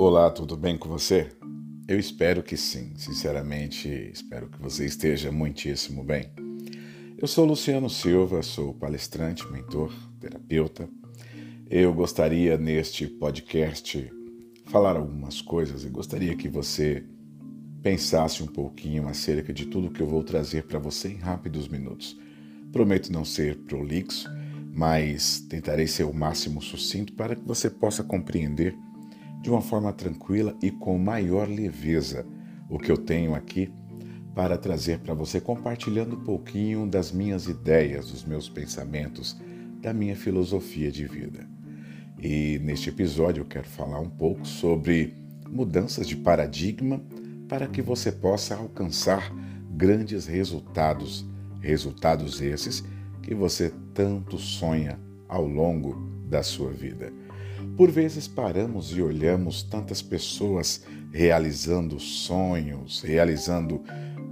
Olá, tudo bem com você? Eu espero que sim, sinceramente, espero que você esteja muitíssimo bem. Eu sou Luciano Silva, sou palestrante, mentor, terapeuta. Eu gostaria neste podcast falar algumas coisas e gostaria que você pensasse um pouquinho acerca de tudo que eu vou trazer para você em rápidos minutos. Prometo não ser prolixo, mas tentarei ser o máximo sucinto para que você possa compreender de uma forma tranquila e com maior leveza o que eu tenho aqui para trazer para você, compartilhando um pouquinho das minhas ideias, dos meus pensamentos, da minha filosofia de vida. E neste episódio eu quero falar um pouco sobre mudanças de paradigma para que você possa alcançar grandes resultados, resultados esses que você tanto sonha ao longo da sua vida. Por vezes paramos e olhamos tantas pessoas realizando sonhos, realizando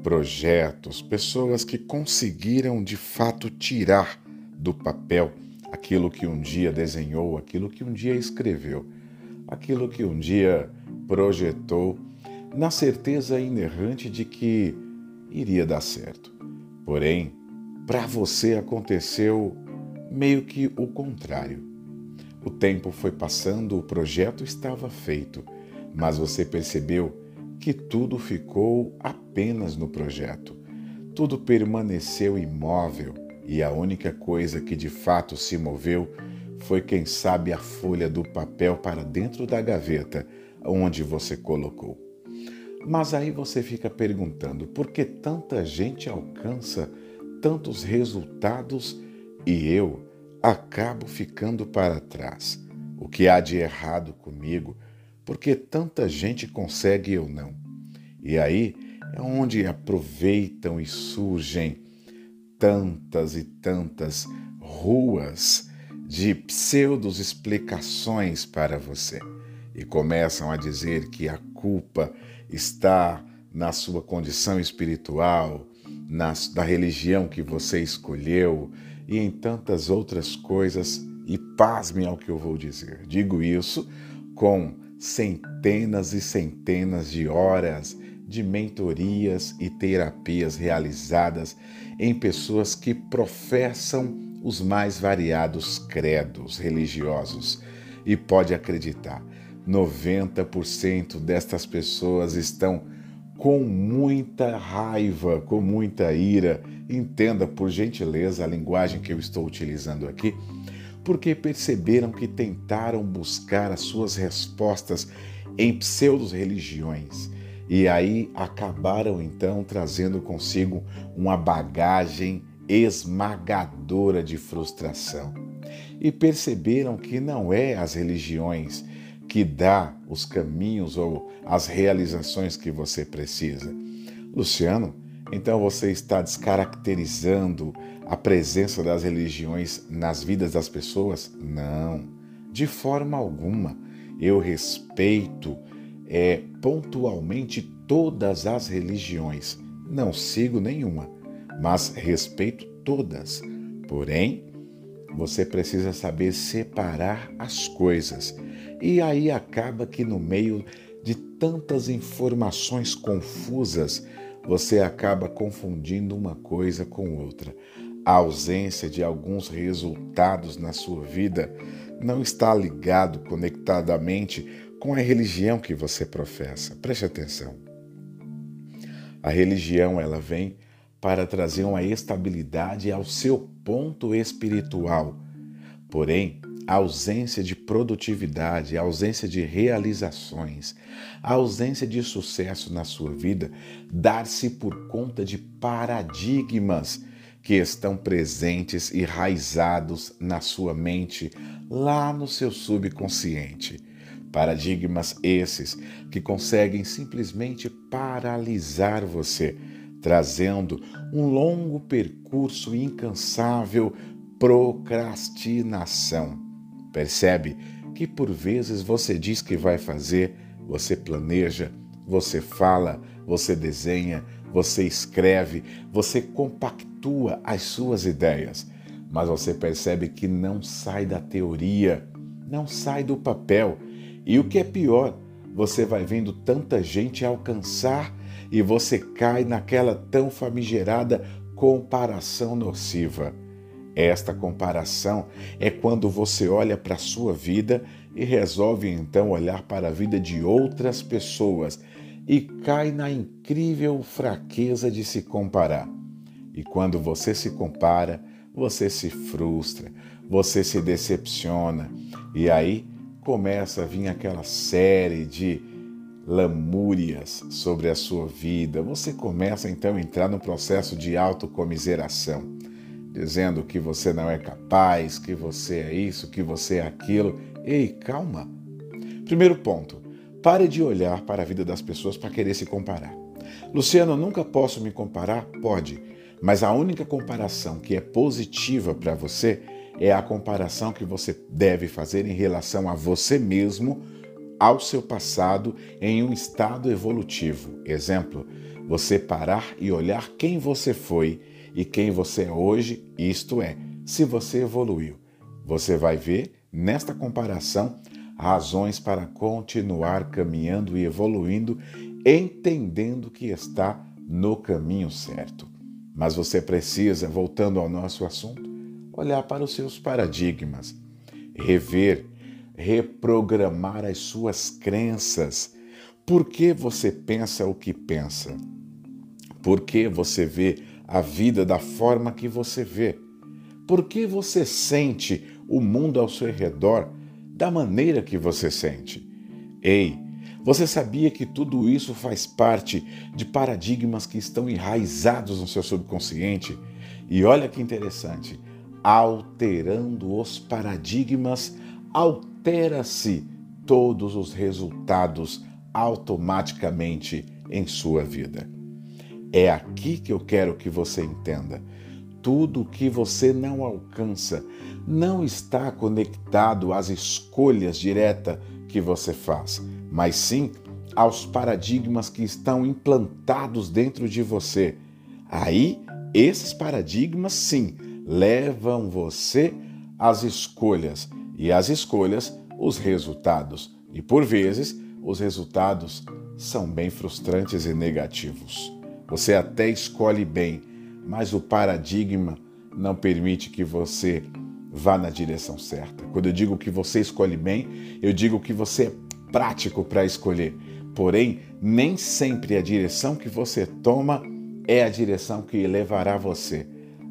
projetos, pessoas que conseguiram de fato tirar do papel aquilo que um dia desenhou, aquilo que um dia escreveu, aquilo que um dia projetou, na certeza inerrante de que iria dar certo. Porém, para você aconteceu meio que o contrário. O tempo foi passando, o projeto estava feito, mas você percebeu que tudo ficou apenas no projeto. Tudo permaneceu imóvel e a única coisa que de fato se moveu foi, quem sabe, a folha do papel para dentro da gaveta onde você colocou. Mas aí você fica perguntando por que tanta gente alcança tantos resultados e eu acabo ficando para trás. O que há de errado comigo? Porque tanta gente consegue e eu não. E aí é onde aproveitam e surgem tantas e tantas ruas de pseudos explicações para você e começam a dizer que a culpa está na sua condição espiritual, na, da religião que você escolheu, e em tantas outras coisas, e pasmem ao que eu vou dizer. Digo isso com centenas e centenas de horas de mentorias e terapias realizadas em pessoas que professam os mais variados credos religiosos. E pode acreditar, 90% destas pessoas estão com muita raiva, com muita ira. Entenda, por gentileza, a linguagem que eu estou utilizando aqui, porque perceberam que tentaram buscar as suas respostas em pseudo-religiões e aí acabaram então trazendo consigo uma bagagem esmagadora de frustração. E perceberam que não é as religiões que dá os caminhos ou as realizações que você precisa. Luciano, então você está descaracterizando a presença das religiões nas vidas das pessoas? Não, de forma alguma. Eu respeito é, pontualmente todas as religiões. Não sigo nenhuma, mas respeito todas. Porém, você precisa saber separar as coisas. E aí acaba que no meio de tantas informações confusas, você acaba confundindo uma coisa com outra. A ausência de alguns resultados na sua vida não está ligado conectadamente com a religião que você professa. Preste atenção. A religião ela vem para trazer uma estabilidade ao seu ponto espiritual. Porém, a ausência de produtividade, a ausência de realizações, a ausência de sucesso na sua vida dar-se por conta de paradigmas que estão presentes e raizados na sua mente, lá no seu subconsciente. Paradigmas esses que conseguem simplesmente paralisar você, trazendo um longo percurso incansável procrastinação. Percebe que por vezes você diz que vai fazer, você planeja, você fala, você desenha, você escreve, você compactua as suas ideias, mas você percebe que não sai da teoria, não sai do papel. E o que é pior, você vai vendo tanta gente alcançar e você cai naquela tão famigerada comparação nociva. Esta comparação é quando você olha para a sua vida e resolve então olhar para a vida de outras pessoas e cai na incrível fraqueza de se comparar. E quando você se compara, você se frustra, você se decepciona e aí começa a vir aquela série de lamúrias sobre a sua vida. Você começa então a entrar no processo de autocomiseração, dizendo que você não é capaz, que você é isso, que você é aquilo. Ei, calma. Primeiro ponto: pare de olhar para a vida das pessoas para querer se comparar. Luciano, nunca posso me comparar? Pode, mas a única comparação que é positiva para você é a comparação que você deve fazer em relação a você mesmo ao seu passado em um estado evolutivo. Exemplo, você parar e olhar quem você foi e quem você é hoje, isto é, se você evoluiu. Você vai ver nesta comparação razões para continuar caminhando e evoluindo, entendendo que está no caminho certo. Mas você precisa, voltando ao nosso assunto, olhar para os seus paradigmas, rever reprogramar as suas crenças. Por que você pensa o que pensa? Por que você vê a vida da forma que você vê? Por que você sente o mundo ao seu redor da maneira que você sente? Ei, você sabia que tudo isso faz parte de paradigmas que estão enraizados no seu subconsciente? E olha que interessante, alterando os paradigmas, altera-se todos os resultados automaticamente em sua vida. É aqui que eu quero que você entenda. Tudo que você não alcança não está conectado às escolhas diretas que você faz, mas sim aos paradigmas que estão implantados dentro de você. Aí, esses paradigmas, sim, levam você às escolhas e as escolhas, os resultados. E por vezes, os resultados são bem frustrantes e negativos. Você até escolhe bem, mas o paradigma não permite que você vá na direção certa. Quando eu digo que você escolhe bem, eu digo que você é prático para escolher. Porém, nem sempre a direção que você toma é a direção que levará você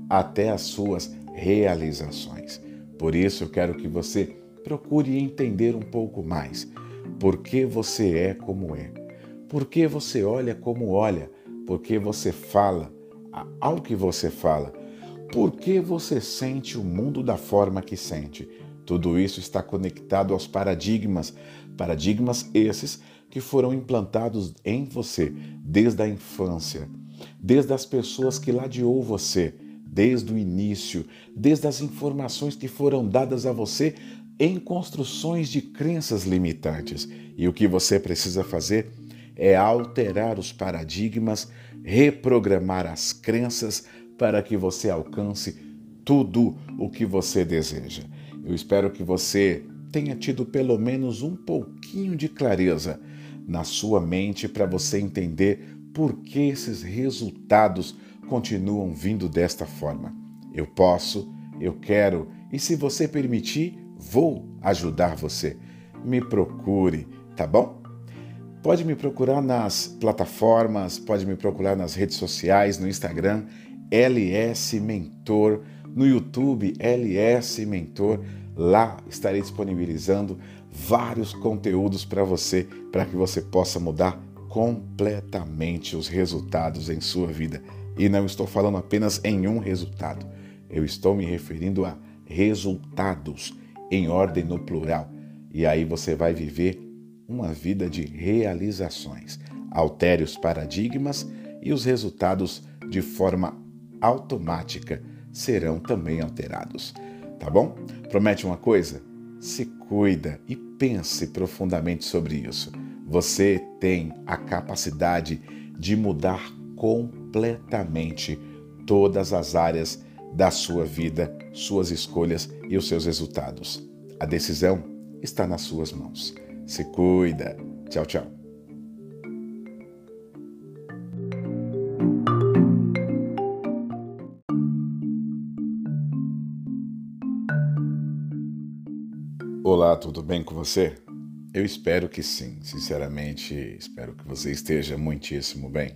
até as suas realizações. Por isso eu quero que você procure entender um pouco mais por que você é como é, por que você olha como olha, por que você fala ao que você fala, por que você sente o mundo da forma que sente. Tudo isso está conectado aos paradigmas, paradigmas esses que foram implantados em você desde a infância, desde as pessoas que ladeou você desde o início, desde as informações que foram dadas a você em construções de crenças limitantes. E o que você precisa fazer é alterar os paradigmas, reprogramar as crenças para que você alcance tudo o que você deseja. Eu espero que você tenha tido pelo menos um pouquinho de clareza na sua mente para você entender por que esses resultados continuam vindo desta forma. Eu posso, eu quero e, se você permitir, vou ajudar você. Me procure, tá bom? Pode me procurar nas plataformas, pode me procurar nas redes sociais, no Instagram, LS Mentor, no YouTube, LS Mentor. Lá estarei disponibilizando vários conteúdos para você, para que você possa mudar completamente os resultados em sua vida. E não estou falando apenas em um resultado, eu estou me referindo a resultados em ordem no plural. E aí você vai viver uma vida de realizações. Altere os paradigmas e os resultados de forma automática serão também alterados. Tá bom? Promete uma coisa? Se cuida e pense profundamente sobre isso. Você tem a capacidade de mudar completamente todas as áreas da sua vida, suas escolhas e os seus resultados. A decisão está nas suas mãos. Se cuida. Tchau, tchau. Olá, tudo bem com você? Eu espero que sim, sinceramente, espero que você esteja muitíssimo bem.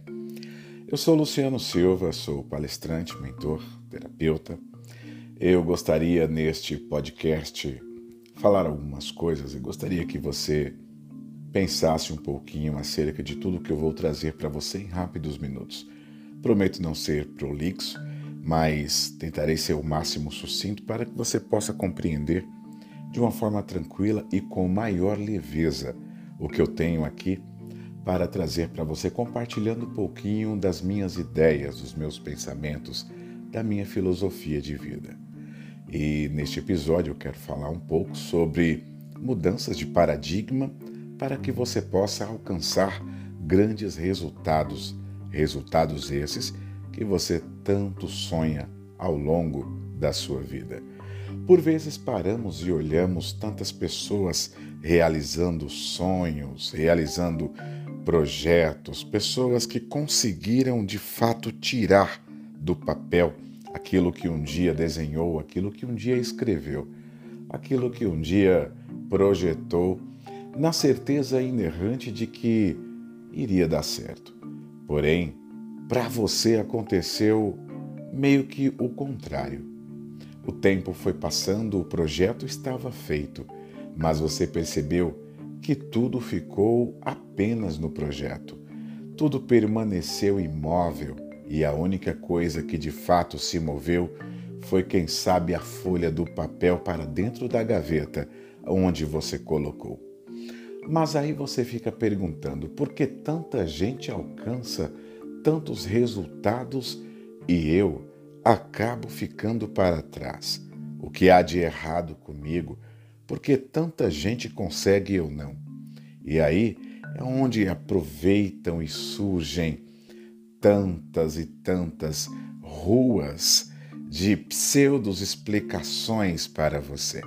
Eu sou Luciano Silva, sou palestrante, mentor, terapeuta. Eu gostaria neste podcast falar algumas coisas e gostaria que você pensasse um pouquinho acerca de tudo que eu vou trazer para você em rápidos minutos. Prometo não ser prolixo, mas tentarei ser o máximo sucinto para que você possa compreender de uma forma tranquila e com maior leveza o que eu tenho aqui para trazer para você, compartilhando um pouquinho das minhas ideias, dos meus pensamentos, da minha filosofia de vida. E neste episódio eu quero falar um pouco sobre mudanças de paradigma para que você possa alcançar grandes resultados, resultados esses que você tanto sonha ao longo da sua vida. Por vezes paramos e olhamos tantas pessoas realizando sonhos, realizando projetos, pessoas que conseguiram de fato tirar do papel aquilo que um dia desenhou, aquilo que um dia escreveu, aquilo que um dia projetou, na certeza inerrante de que iria dar certo. Porém, para você aconteceu meio que o contrário. O tempo foi passando, o projeto estava feito, mas você percebeu que tudo ficou apenas no projeto. Tudo permaneceu imóvel e a única coisa que de fato se moveu foi, quem sabe, a folha do papel para dentro da gaveta onde você colocou. Mas aí você fica perguntando por que tanta gente alcança tantos resultados e eu acabo ficando para trás. O que há de errado comigo? Porque tanta gente consegue e eu não. E aí é onde aproveitam e surgem tantas e tantas ruas de pseudos explicações para você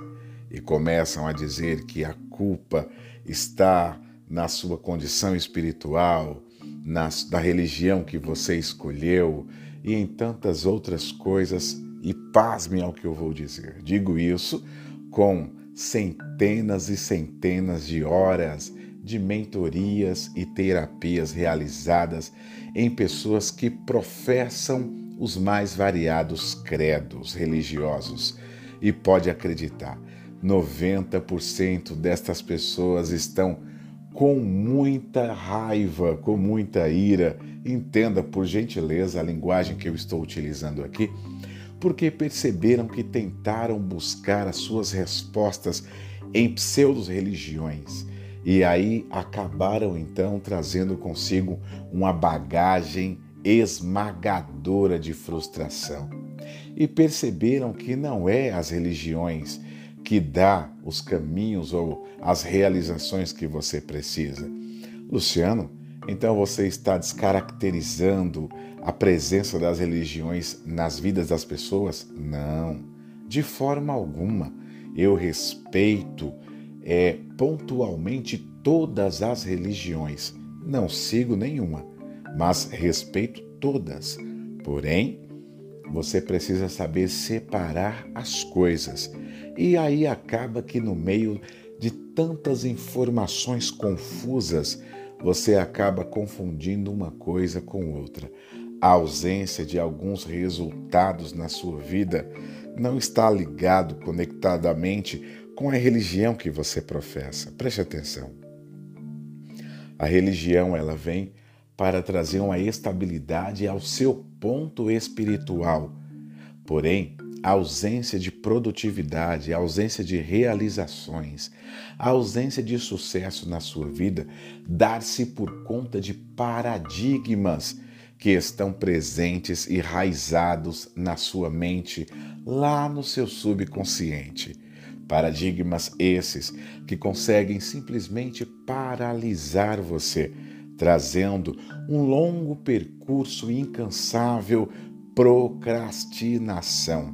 e começam a dizer que a culpa está na sua condição espiritual, na, da religião que você escolheu, e em tantas outras coisas, e pasmem ao que eu vou dizer. Digo isso com centenas e centenas de horas de mentorias e terapias realizadas em pessoas que professam os mais variados credos religiosos. E pode acreditar, 90% destas pessoas estão com muita raiva, com muita ira. Entenda, por gentileza, a linguagem que eu estou utilizando aqui, porque perceberam que tentaram buscar as suas respostas em pseudo-religiões e aí acabaram então trazendo consigo uma bagagem esmagadora de frustração. E perceberam que não é as religiões que dá os caminhos ou as realizações que você precisa. Luciano, então você está descaracterizando a presença das religiões nas vidas das pessoas? Não, de forma alguma. Eu respeito é, pontualmente todas as religiões. Não sigo nenhuma, mas respeito todas. Porém, você precisa saber separar as coisas. E aí acaba que no meio de tantas informações confusas, você acaba confundindo uma coisa com outra. A ausência de alguns resultados na sua vida não está ligado conectadamente com a religião que você professa. Preste atenção. A religião ela vem para trazer uma estabilidade ao seu ponto espiritual. Porém, a ausência de produtividade, a ausência de realizações, a ausência de sucesso na sua vida dar-se por conta de paradigmas que estão presentes e raizados na sua mente, lá no seu subconsciente. Paradigmas esses que conseguem simplesmente paralisar você, trazendo um longo percurso incansável procrastinação.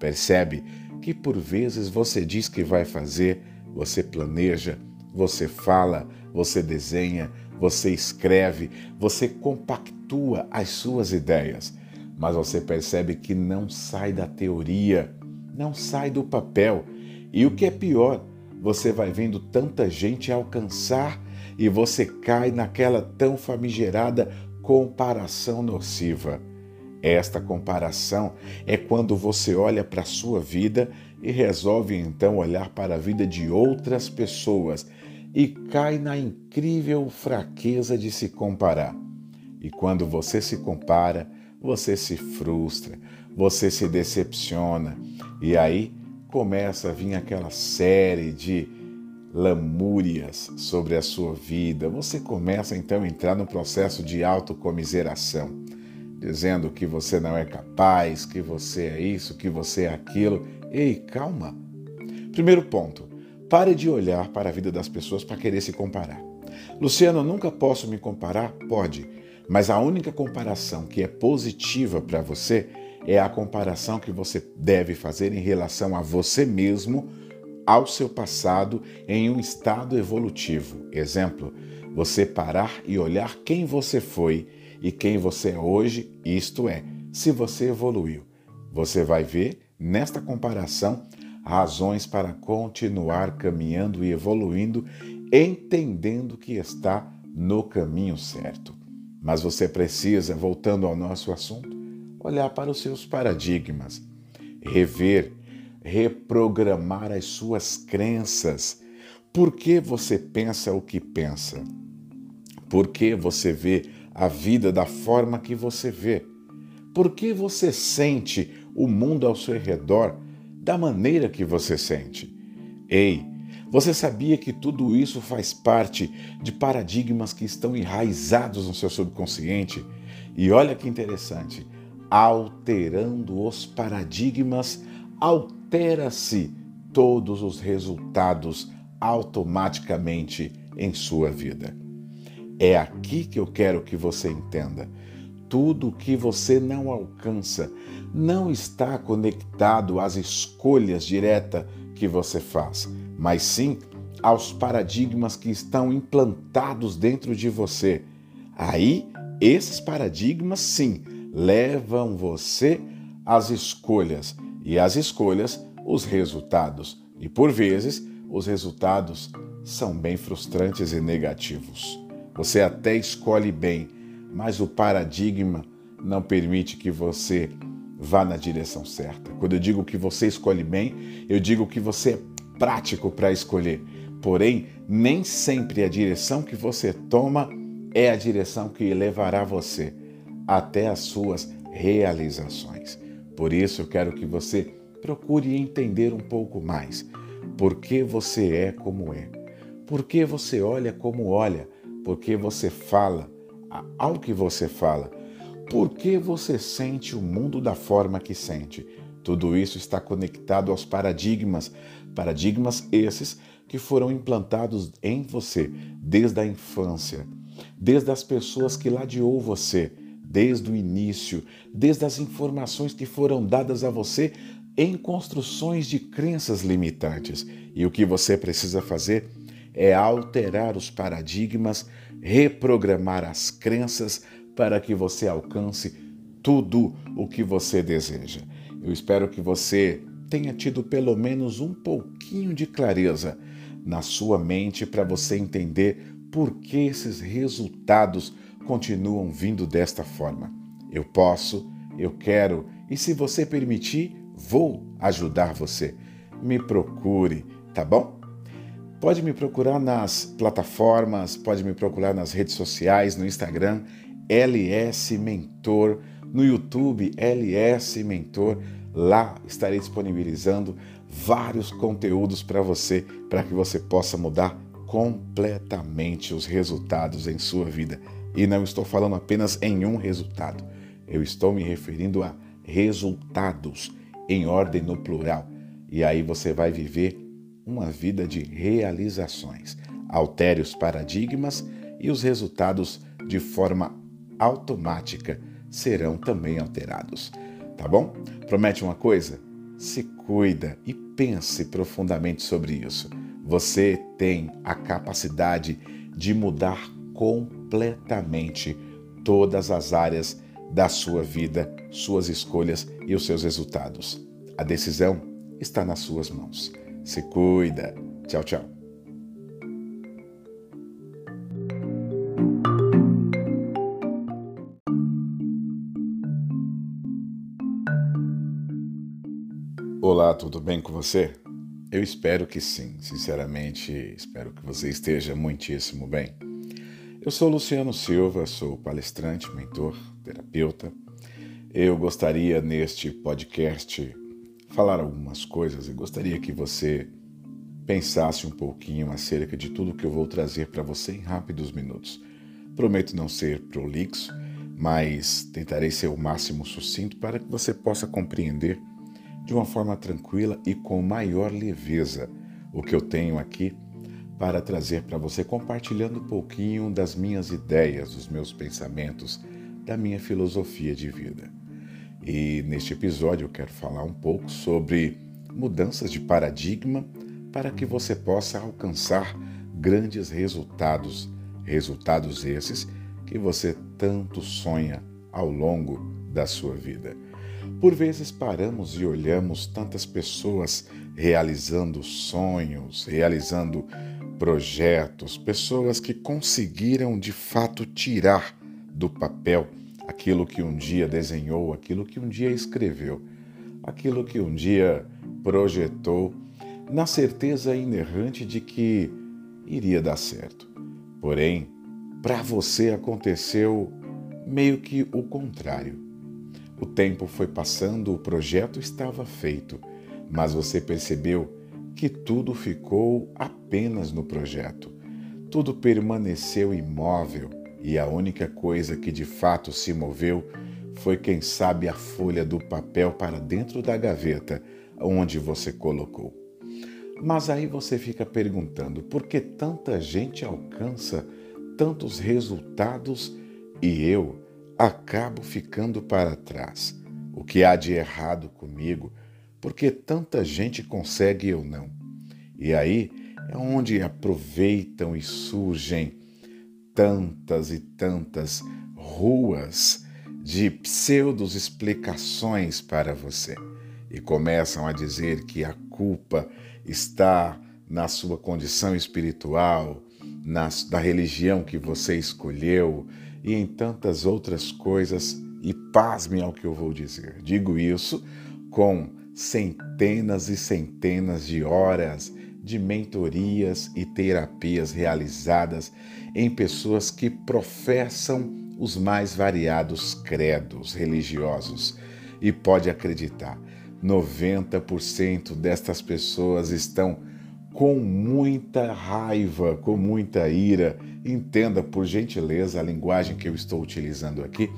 Percebe que por vezes você diz que vai fazer, você planeja, você fala, você desenha, você escreve, você compactua as suas ideias, mas você percebe que não sai da teoria, não sai do papel. E o que é pior, você vai vendo tanta gente alcançar e você cai naquela tão famigerada comparação nociva. Esta comparação é quando você olha para a sua vida e resolve então olhar para a vida de outras pessoas e cai na incrível fraqueza de se comparar. E quando você se compara, você se frustra, você se decepciona e aí começa a vir aquela série de lamúrias sobre a sua vida. Você começa então a entrar no processo de autocomiseração dizendo que você não é capaz, que você é isso, que você é aquilo. Ei, calma. Primeiro ponto: pare de olhar para a vida das pessoas para querer se comparar. Luciano, nunca posso me comparar? Pode, mas a única comparação que é positiva para você é a comparação que você deve fazer em relação a você mesmo, ao seu passado, em um estado evolutivo. Exemplo, você parar e olhar quem você foi e quem você é hoje, isto é, se você evoluiu. Você vai ver, nesta comparação, razões para continuar caminhando e evoluindo, entendendo que está no caminho certo. Mas você precisa, voltando ao nosso assunto, olhar para os seus paradigmas, rever, reprogramar as suas crenças. Por que você pensa o que pensa? Por que você vê a vida da forma que você vê? Por que você sente o mundo ao seu redor da maneira que você sente? Ei, você sabia que tudo isso faz parte de paradigmas que estão enraizados no seu subconsciente? E olha que interessante, alterando os paradigmas, altera-se todos os resultados automaticamente em sua vida. É aqui que eu quero que você entenda. Tudo que você não alcança não está conectado às escolhas diretas que você faz, mas sim aos paradigmas que estão implantados dentro de você. Aí, esses paradigmas, sim, levam você às escolhas e as escolhas, os resultados. E por vezes, os resultados são bem frustrantes e negativos. Você até escolhe bem, mas o paradigma não permite que você vá na direção certa. Quando eu digo que você escolhe bem, eu digo que você é prático para escolher. Porém, nem sempre a direção que você toma é a direção que levará você até as suas realizações. Por isso, eu quero que você procure entender um pouco mais por que você é como é, por que você olha como olha, porque você fala ao que você fala, porque você sente o mundo da forma que sente. Tudo isso está conectado aos paradigmas, paradigmas esses que foram implantados em você desde a infância, desde as pessoas que ladeou você, desde o início, desde as informações que foram dadas a você em construções de crenças limitantes. E o que você precisa fazer é alterar os paradigmas, reprogramar as crenças para que você alcance tudo o que você deseja. Eu espero que você tenha tido pelo menos um pouquinho de clareza na sua mente para você entender por que esses resultados continuam vindo desta forma. Eu posso, eu quero e, se você permitir, vou ajudar você. Me procure, tá bom? Pode me procurar nas plataformas, pode me procurar nas redes sociais, no Instagram, LS Mentor, no YouTube, LS Mentor. Lá estarei disponibilizando vários conteúdos para você, para que você possa mudar completamente os resultados em sua vida. E não estou falando apenas em um resultado, eu estou me referindo a resultados em ordem no plural. E aí você vai viver uma vida de realizações. Altere os paradigmas e os resultados de forma automática serão também alterados. Tá bom? Promete uma coisa? Se cuida e pense profundamente sobre isso. Você tem a capacidade de mudar completamente todas as áreas da sua vida, suas escolhas e os seus resultados. A decisão está nas suas mãos. Se cuida. Tchau, tchau. Olá, tudo bem com você? Eu espero que sim, sinceramente, espero que você esteja muitíssimo bem. Eu sou Luciano Silva, sou palestrante, mentor, terapeuta. Eu gostaria neste podcast falar algumas coisas e gostaria que você pensasse um pouquinho acerca de tudo que eu vou trazer para você em rápidos minutos. Prometo não ser prolixo, mas tentarei ser o máximo sucinto para que você possa compreender de uma forma tranquila e com maior leveza o que eu tenho aqui para trazer para você, compartilhando um pouquinho das minhas ideias, dos meus pensamentos, da minha filosofia de vida. E neste episódio eu quero falar um pouco sobre mudanças de paradigma para que você possa alcançar grandes resultados, resultados esses que você tanto sonha ao longo da sua vida. Por vezes paramos e olhamos tantas pessoas realizando sonhos, realizando projetos, pessoas que conseguiram de fato tirar do papel aquilo que um dia desenhou, aquilo que um dia escreveu, aquilo que um dia projetou, na certeza inerrante de que iria dar certo. Porém, para você aconteceu meio que o contrário. O tempo foi passando, o projeto estava feito, mas você percebeu que tudo ficou apenas no projeto. Tudo permaneceu imóvel e a única coisa que de fato se moveu foi, quem sabe, a folha do papel para dentro da gaveta onde você colocou. Mas aí você fica perguntando por que tanta gente alcança tantos resultados e eu acabo ficando para trás. O que há de errado comigo? Porque tanta gente consegue e eu não. E aí é onde aproveitam e surgem tantas e tantas ruas de pseudos explicações para você e começam a dizer que a culpa está na sua condição espiritual, na, da religião que você escolheu, e em tantas outras coisas, e pasmem ao que eu vou dizer. Digo isso com centenas e centenas de horas de mentorias e terapias realizadas em pessoas que professam os mais variados credos religiosos. E pode acreditar, 90% destas pessoas estão com muita raiva, com muita ira. Entenda, por gentileza, a linguagem que eu estou utilizando aqui,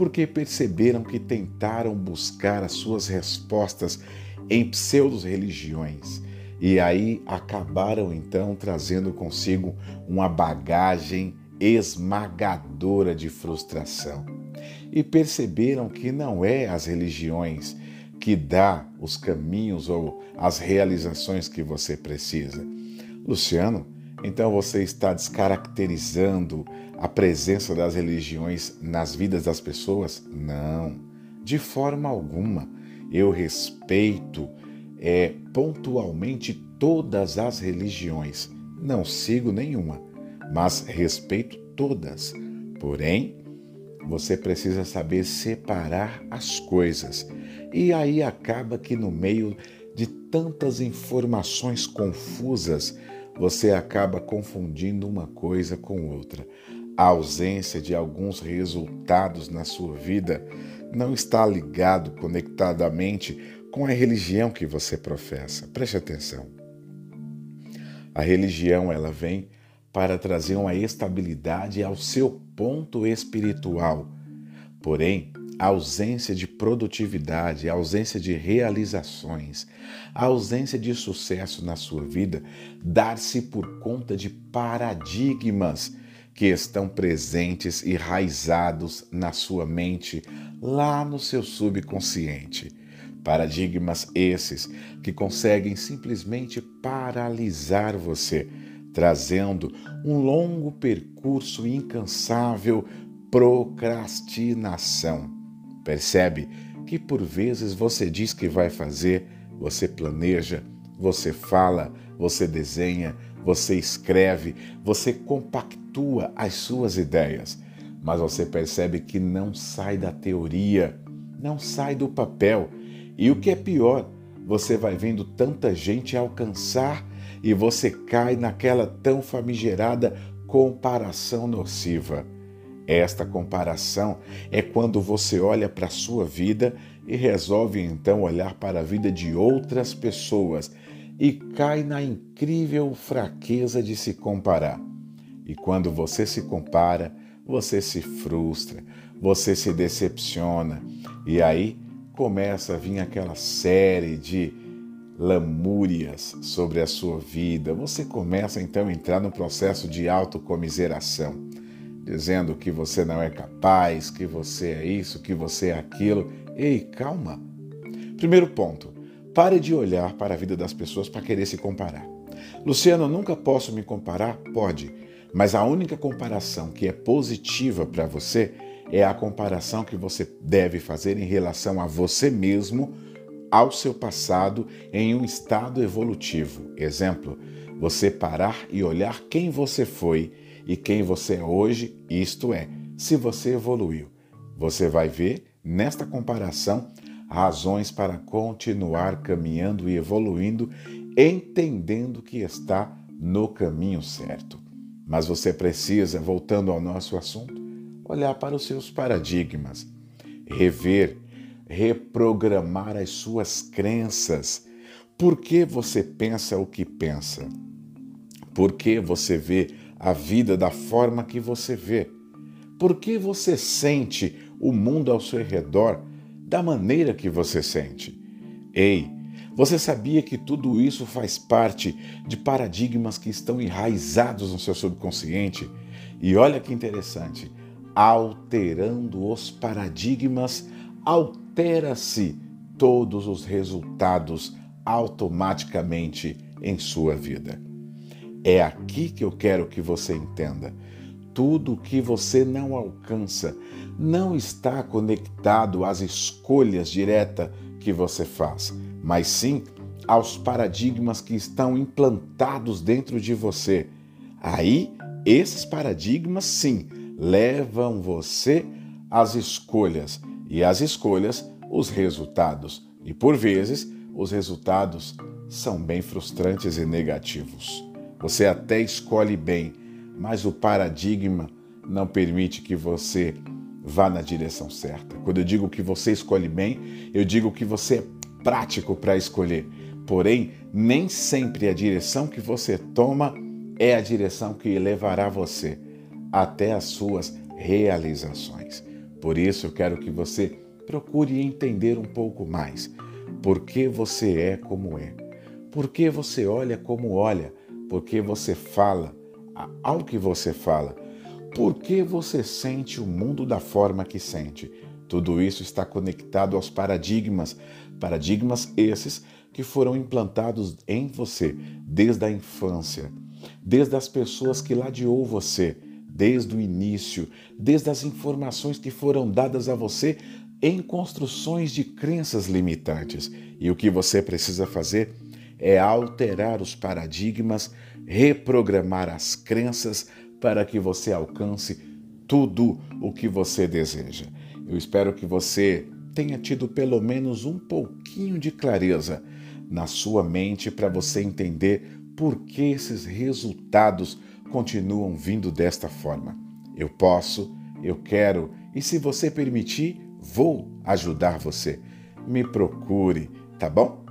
porque perceberam que tentaram buscar as suas respostas em pseudo-religiões e aí acabaram então trazendo consigo uma bagagem esmagadora de frustração. E perceberam que não é as religiões que dá os caminhos ou as realizações que você precisa. Luciano, então você está descaracterizando a presença das religiões nas vidas das pessoas? Não, de forma alguma. Eu respeito é, pontualmente todas as religiões. Não sigo nenhuma, mas respeito todas. Porém, você precisa saber separar as coisas. E aí acaba que no meio de tantas informações confusas, você acaba confundindo uma coisa com outra. A ausência de alguns resultados na sua vida não está ligado conectadamente com a religião que você professa. Preste atenção. A religião ela vem para trazer uma estabilidade ao seu ponto espiritual. Porém, a ausência de produtividade, a ausência de realizações, a ausência de sucesso na sua vida dar-se por conta de paradigmas que estão presentes e raizados na sua mente, lá no seu subconsciente. Paradigmas esses que conseguem simplesmente paralisar você, trazendo um longo percurso incansável procrastinação. Percebe que por vezes você diz que vai fazer, você planeja, você fala, você desenha, você escreve, você compactua as suas ideias, mas você percebe que não sai da teoria, não sai do papel. E o que é pior, você vai vendo tanta gente alcançar e você cai naquela tão famigerada comparação nociva. Esta comparação é quando você olha para a sua vida e resolve então olhar para a vida de outras pessoas e cai na incrível fraqueza de se comparar. E quando você se compara, você se frustra, você se decepciona, e aí começa a vir aquela série de lamúrias sobre a sua vida. Você começa então a entrar no processo de autocomiseração, dizendo que você não é capaz, que você é isso, que você é aquilo. Ei, calma. Primeiro ponto: Pare de olhar para a vida das pessoas para querer se comparar. Luciano, nunca posso me comparar? Pode, mas a única comparação que é positiva para você é a comparação que você deve fazer em relação a você mesmo, ao seu passado, em um estado evolutivo. Exemplo, você parar e olhar quem você foi e quem você é hoje, isto é, se você evoluiu. Você vai ver nesta comparação razões para continuar caminhando e evoluindo, entendendo que está no caminho certo. Mas você precisa, voltando ao nosso assunto, olhar para os seus paradigmas, rever, reprogramar as suas crenças. Por que você pensa o que pensa? Por que você vê a vida da forma que você vê? Por que você sente o mundo ao seu redor da maneira que você sente. Ei, você sabia que tudo isso faz parte de paradigmas que estão enraizados no seu subconsciente? E olha que interessante, alterando os paradigmas, altera-se todos os resultados automaticamente em sua vida. É aqui que eu quero que você entenda. Tudo que você não alcança não está conectado às escolhas diretas que você faz, mas sim aos paradigmas que estão implantados dentro de você. Aí, esses paradigmas, sim, levam você às escolhas e as escolhas, os resultados. E por vezes, os resultados são bem frustrantes e negativos. Você até escolhe bem, mas o paradigma não permite que você vá na direção certa. Quando eu digo que você escolhe bem, eu digo que você é prático para escolher. Porém, nem sempre a direção que você toma é a direção que levará você até as suas realizações. Por isso, eu quero que você procure entender um pouco mais por que você é como é, por que você olha como olha, por que você fala ao que você fala por que você sente o mundo da forma que sente? Tudo isso está conectado aos paradigmas, paradigmas esses que foram implantados em você desde a infância, desde as pessoas que ladeou você, desde o início, desde as informações que foram dadas a você em construções de crenças limitantes. E o que você precisa fazer é alterar os paradigmas, reprogramar as crenças para que você alcance tudo o que você deseja. Eu espero que você tenha tido pelo menos um pouquinho de clareza na sua mente para você entender por que esses resultados continuam vindo desta forma. Eu posso, eu quero e, se você permitir, vou ajudar você. Me procure, tá bom?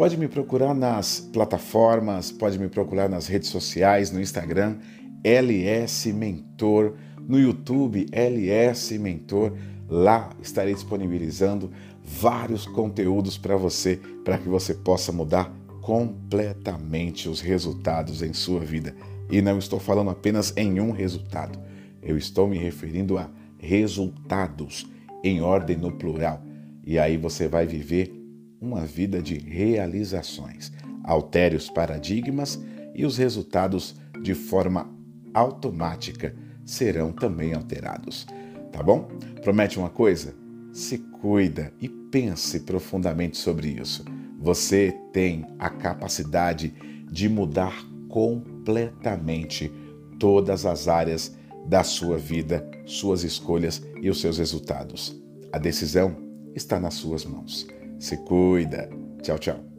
Pode me procurar nas plataformas, pode me procurar nas redes sociais, no Instagram LS Mentor, no YouTube LS Mentor. Lá estarei disponibilizando vários conteúdos para você, para que você possa mudar completamente os resultados em sua vida. E não estou falando apenas em um resultado, eu estou me referindo a resultados em ordem no plural. E aí você vai viver uma vida de realizações. Altere os paradigmas e os resultados de forma automática serão também alterados. Tá bom? Promete uma coisa? Se cuida e pense profundamente sobre isso. Você tem a capacidade de mudar completamente todas as áreas da sua vida, suas escolhas e os seus resultados. A decisão está nas suas mãos. Se cuida. Tchau, tchau.